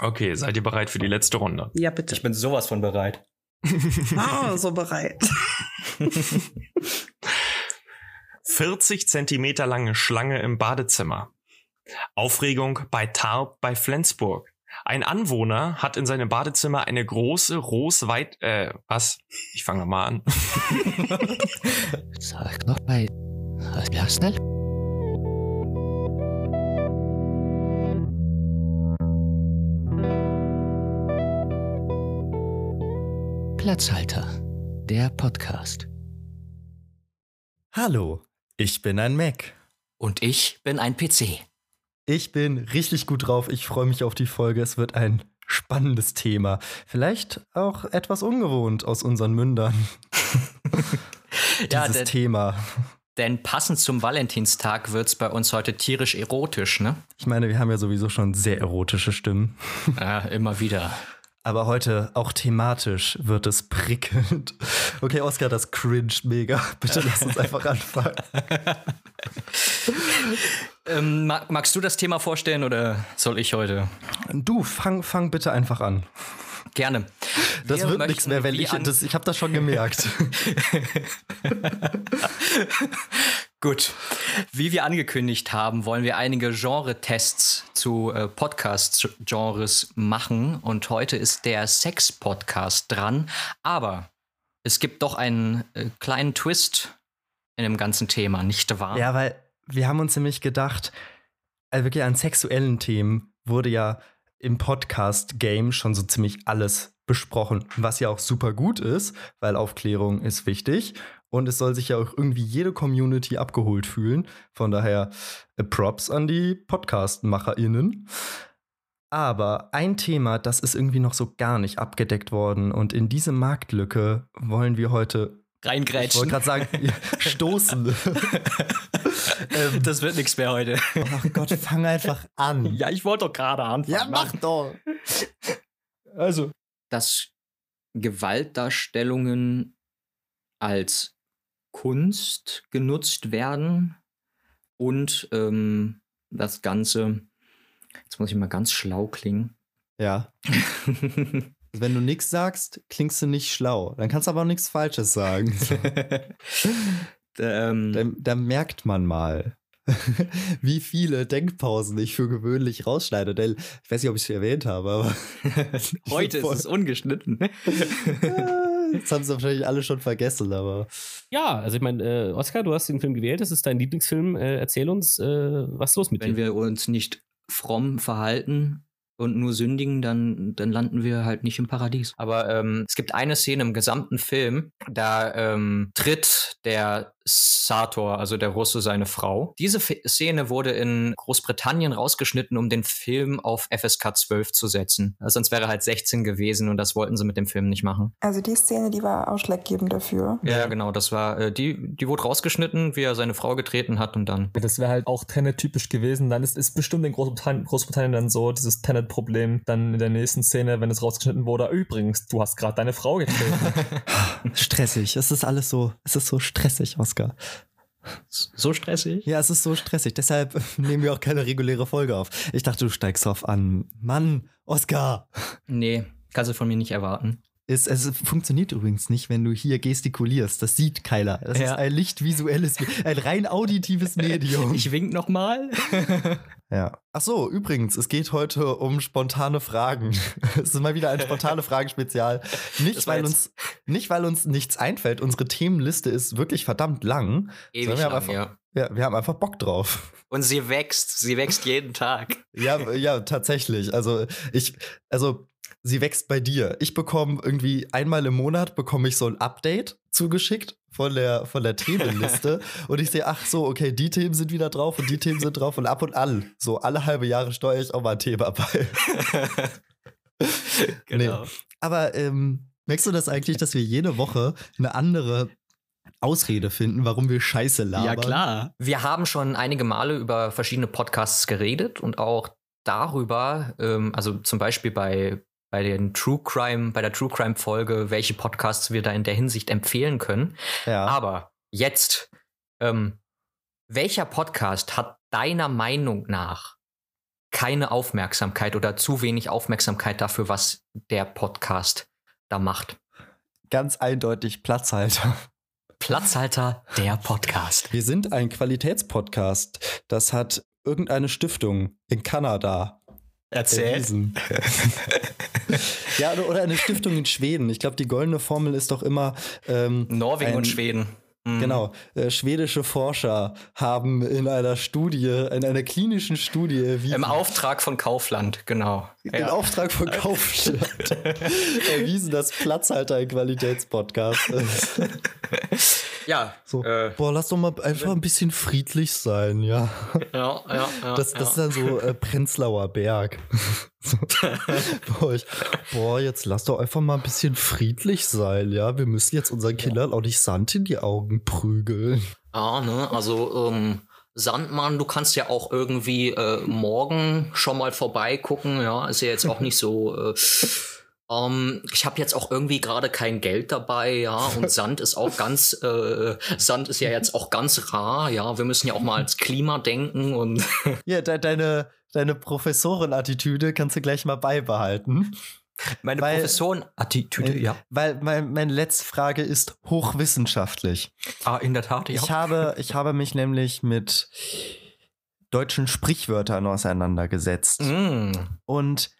Okay, seid ihr bereit für die letzte Runde? Ja, bitte. Ich bin sowas von bereit. ah, so bereit. 40 Zentimeter lange Schlange im Badezimmer. Aufregung bei Tarp bei Flensburg. Ein Anwohner hat in seinem Badezimmer eine große Rosweit, äh, was? Ich fange nochmal an. Sag noch bei. Ja, schnell. Platzhalter, der Podcast. Hallo, ich bin ein Mac. Und ich bin ein PC. Ich bin richtig gut drauf. Ich freue mich auf die Folge. Es wird ein spannendes Thema. Vielleicht auch etwas ungewohnt aus unseren Mündern. Ja, Dieses denn, Thema. denn passend zum Valentinstag wird es bei uns heute tierisch erotisch, ne? Ich meine, wir haben ja sowieso schon sehr erotische Stimmen. Ja, immer wieder. Aber heute auch thematisch wird es prickelnd. Okay, Oscar, das cringe mega. Bitte lass uns einfach anfangen. Ähm, mag, magst du das Thema vorstellen oder soll ich heute? Du, fang, fang bitte einfach an. Gerne. Das Wir wird nichts mehr, wenn ich das. Ich habe das schon gemerkt. Gut. Wie wir angekündigt haben, wollen wir einige Genre-Tests zu äh, Podcast-Genres machen. Und heute ist der Sex-Podcast dran. Aber es gibt doch einen äh, kleinen Twist in dem ganzen Thema, nicht wahr? Ja, weil wir haben uns nämlich gedacht, also wirklich an sexuellen Themen wurde ja im Podcast-Game schon so ziemlich alles besprochen, was ja auch super gut ist, weil Aufklärung ist wichtig und es soll sich ja auch irgendwie jede Community abgeholt fühlen. Von daher äh, Props an die Podcast-MacherInnen. Aber ein Thema, das ist irgendwie noch so gar nicht abgedeckt worden und in diese Marktlücke wollen wir heute ich Reingrätschen. wollte gerade sagen, stoßen. ähm, das wird nichts mehr heute. ach Gott, fang einfach an. Ja, ich wollte doch gerade anfangen. doch. Also. Dass Gewaltdarstellungen als Kunst genutzt werden und ähm, das Ganze, jetzt muss ich mal ganz schlau klingen. Ja. Wenn du nichts sagst, klingst du nicht schlau. Dann kannst du aber auch nichts Falsches sagen. ähm, da, da merkt man mal, wie viele Denkpausen ich für gewöhnlich rausschneide. Denn ich weiß nicht, ob ich es erwähnt habe, aber heute ist voll- es ungeschnitten. Das haben sie wahrscheinlich alle schon vergessen, aber Ja, also ich meine, äh, Oscar, du hast den Film gewählt, das ist dein Lieblingsfilm. Äh, erzähl uns, äh, was ist los mit Wenn dir? wir uns nicht fromm verhalten und nur sündigen, dann, dann landen wir halt nicht im Paradies. Aber ähm, es gibt eine Szene im gesamten Film, da ähm, tritt der Sator, also der Russe, seine Frau. Diese F Szene wurde in Großbritannien rausgeschnitten, um den Film auf FSK 12 zu setzen. Also sonst wäre er halt 16 gewesen und das wollten sie mit dem Film nicht machen. Also die Szene, die war ausschlaggebend dafür. Ja, genau, das war, äh, die, die wurde rausgeschnitten, wie er seine Frau getreten hat und dann. Das wäre halt auch Tenet-typisch gewesen. Dann ist, ist bestimmt in Großbritannien, Großbritannien dann so dieses Tenet-Problem. Dann in der nächsten Szene, wenn es rausgeschnitten wurde, übrigens, du hast gerade deine Frau getreten. stressig. Es ist alles so, es ist so stressig, Oscar. So stressig? Ja, es ist so stressig. Deshalb nehmen wir auch keine reguläre Folge auf. Ich dachte, du steigst drauf an. Mann, Oscar. Nee, kannst du von mir nicht erwarten. Es, es funktioniert übrigens nicht, wenn du hier gestikulierst. Das sieht keiner. Das Ja. ist ein lichtvisuelles, ein rein auditives Medium. Ich wink noch mal. ja. Ach so, übrigens, es geht heute um spontane Fragen. es ist mal wieder ein spontane Fragen-Spezial. Nicht, weil uns, nicht, weil uns nichts einfällt. Unsere Themenliste ist wirklich verdammt lang. Ewig wir haben lang, einfach, ja. ja, wir haben einfach Bock drauf. Und sie wächst, sie wächst jeden Tag. Ja, ja, tatsächlich. Also ich, also sie wächst bei dir. Ich bekomme irgendwie einmal im Monat bekomme ich so ein Update zugeschickt von der von der Themenliste und ich sehe, ach so, okay, die Themen sind wieder drauf und die Themen sind drauf und ab und an, so alle halbe Jahre steuere ich auch mal ein Thema bei. Genau. Aber ähm, merkst du das eigentlich, dass wir jede Woche eine andere Ausrede finden, warum wir Scheiße labern? Wir haben schon einige Male über verschiedene Podcasts geredet und auch darüber, ähm, also zum Beispiel bei, bei den True Crime, bei der True Crime Folge, welche Podcasts wir da in der Hinsicht empfehlen können. Ja. Aber jetzt, ähm, welcher Podcast hat deiner Meinung nach keine Aufmerksamkeit oder zu wenig Aufmerksamkeit dafür, was der Podcast da macht. Ganz eindeutig Platzhalter. Platzhalter, der Podcast. Wir sind ein Qualitätspodcast. Das hat irgendeine Stiftung in Kanada erwiesen. ja, oder, oder eine Stiftung in Schweden. Ich glaube, die goldene Formel ist doch immer. Ähm, Norwegen ein- und Schweden. Mhm. Genau, äh, schwedische Forscher haben in einer Studie, in einer klinischen Studie erwiesen, Im Auftrag von Kaufland, genau. im Auftrag von Kaufland erwiesen, dass Platzhalter ein Qualitätspodcast ist. Ja, So, äh, boah, lass doch mal einfach ein bisschen friedlich sein, ja. ja, ja, ja. Das, das ist ja. dann so äh, Prenzlauer Berg. so, boah, ich, boah, jetzt lass doch einfach mal ein bisschen friedlich sein, ja. Wir müssen jetzt unseren Kindern auch nicht Sand in die Augen prügeln. Ja, ne, also ähm, Sandmann, du kannst ja auch irgendwie äh, morgen schon mal vorbeigucken, ja, ist ja jetzt auch nicht so. Äh, ähm, ich habe jetzt auch irgendwie gerade kein Geld dabei, ja, und Sand ist auch ganz, äh, Sand ist ja jetzt auch ganz rar, ja, wir müssen ja auch mal ans Klima denken und Ja, de deine, deine Professorenattitüde kannst du gleich mal beibehalten. meine Weil- Professorenattitüde, Äh, ja. Weil mein, meine letzte Frage ist hochwissenschaftlich. Ah, in der Tat, ja. Ich, habe, ich habe mich nämlich mit deutschen Sprichwörtern auseinandergesetzt. Mm. Und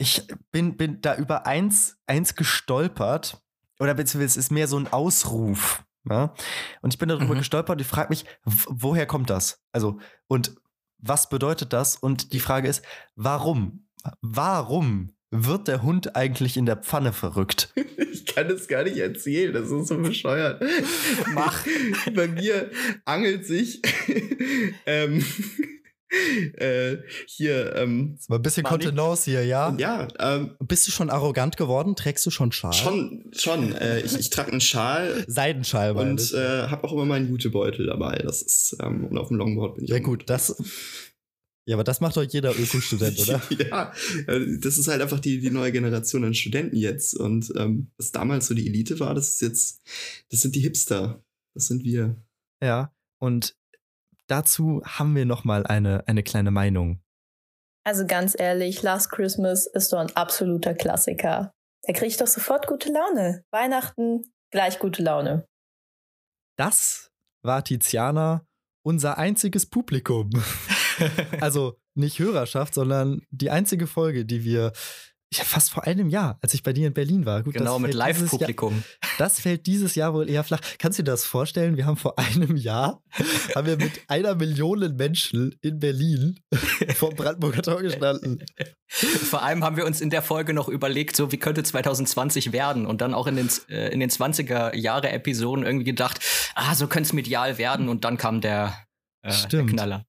ich bin, bin da über eins, eins gestolpert. Oder beziehungsweise es ist mehr so ein Ausruf. Ja? Und ich bin darüber Mhm. gestolpert und ich frage mich, woher kommt das? Also, und was bedeutet das? Und die Frage ist, warum? Warum wird der Hund eigentlich in der Pfanne verrückt? Ich kann das gar nicht erzählen, das ist so bescheuert. Mach. Bei mir angelt sich ähm, äh, hier, ähm, Das war ein bisschen? Kontenance hier, ja? ja, ähm, Bist du schon arrogant geworden? Trägst du schon Schal? schon, schon. Äh, ich ich trage einen Schal Seidenschal, und äh, habe auch immer meinen Jutebeutel dabei. Das ist, ähm, und auf dem Longboard bin ich Ja gut, das... Ja, aber das macht doch jeder Öko-Student, oder? ja, äh, das ist halt einfach die, die neue Generation an Studenten jetzt. Und ähm, was damals so die Elite war, das ist jetzt, das sind die Hipster. Das sind wir. Ja, und dazu haben wir noch mal eine, eine kleine Meinung. Also ganz ehrlich, Last Christmas ist doch ein absoluter Klassiker. Da krieg ich doch sofort gute Laune. Weihnachten, gleich gute Laune. Das war Tiziana, unser einziges Publikum. also nicht Hörerschaft, sondern die einzige Folge, die wir ja, fast vor einem Jahr, als ich bei dir in Berlin war. Gut, Genau, mit Live-Publikum. Das fällt dieses Jahr wohl eher flach. Kannst du dir das vorstellen? Wir haben vor einem Jahr, haben wir mit einer Million Menschen in Berlin vor Brandenburger Tor gestanden. Vor allem haben wir uns in der Folge noch überlegt, so wie könnte 2020 werden und dann auch in den, äh, in den 20er Jahre Episoden irgendwie gedacht, ah, so könnte es medial werden und dann kam der, äh, der. Knaller.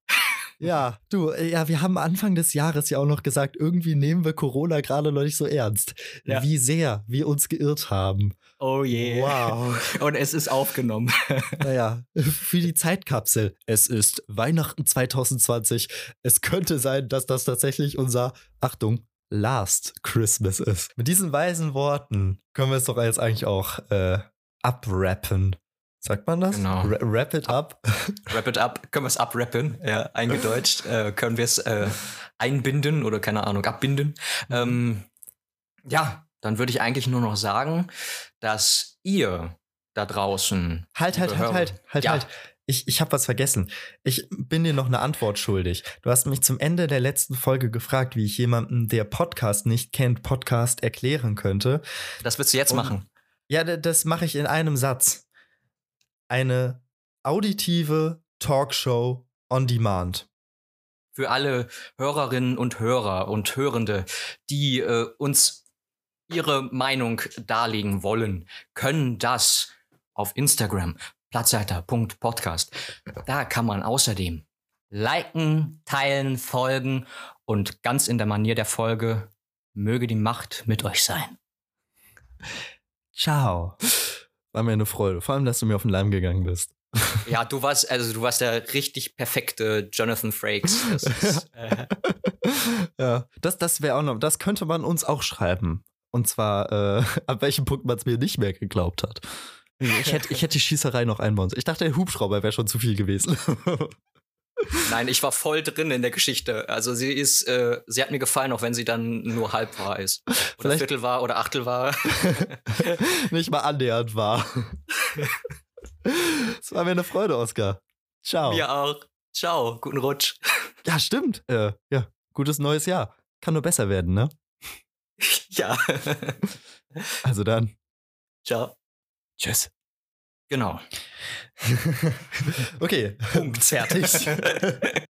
Ja, du, äh, ja, wir haben Anfang des Jahres ja auch noch gesagt, irgendwie nehmen wir Corona gerade noch nicht so ernst. Ja. Wie sehr wir uns geirrt haben. Oh je. Wow. Und es ist aufgenommen. Naja, für die Zeitkapsel. Es ist Weihnachten 2020. Es könnte sein, dass das tatsächlich unser, Achtung, Last Christmas ist. Mit diesen weisen Worten können wir es doch jetzt eigentlich auch äh, abrappen. Sagt man das? Genau. Ra wrap it up. Wrap it up. Können wir es abrappen? Ja, eingedeutscht. äh, können wir es äh, einbinden oder keine Ahnung, abbinden? Ähm, ja, dann würde ich eigentlich nur noch sagen, dass ihr da draußen. Halt, halt, halt, halt, halt, Ja. halt. Ich, ich habe was vergessen. Ich bin dir noch eine Antwort schuldig. Du hast mich zum Ende der letzten Folge gefragt, wie ich jemanden, der Podcast nicht kennt, Podcast erklären könnte. Das willst du jetzt Und- machen. Ja, das mache ich in einem Satz. Eine auditive Talkshow on Demand. für alle Hörerinnen und Hörer und Hörende, die äh, uns ihre Meinung darlegen wollen, können das auf Instagram platzhalter.podcast. Da kann man außerdem liken, teilen, folgen und ganz in der Manier der Folge möge die Macht mit euch sein. Ciao. War mir eine Freude. Vor allem, dass du mir auf den Leim gegangen bist. Ja, du warst also du warst der richtig perfekte Jonathan Frakes. Das ist, äh, ja, das, das wäre auch noch, das könnte man uns auch schreiben. Und zwar, äh, ab welchem Punkt man es mir nicht mehr geglaubt hat. Ich hätte, ich hätte die Schießerei noch einbauen sollen. Ich dachte, der Hubschrauber wäre schon zu viel gewesen. Nein, ich war voll drin in der Geschichte. Also sie ist, äh, sie hat mir gefallen, auch wenn sie dann nur halb wahr ist. Oder Vielleicht- Viertel war oder Achtel war. Nicht mal annähernd wahr. Es war mir eine Freude, Oskar. Ciao. Mir auch. Ciao, guten Rutsch. Ja, stimmt. Äh, ja, gutes neues Jahr. Kann nur besser werden, ne? ja. Also dann. Ciao. Tschüss. Genau. okay. Punkt. Fertig.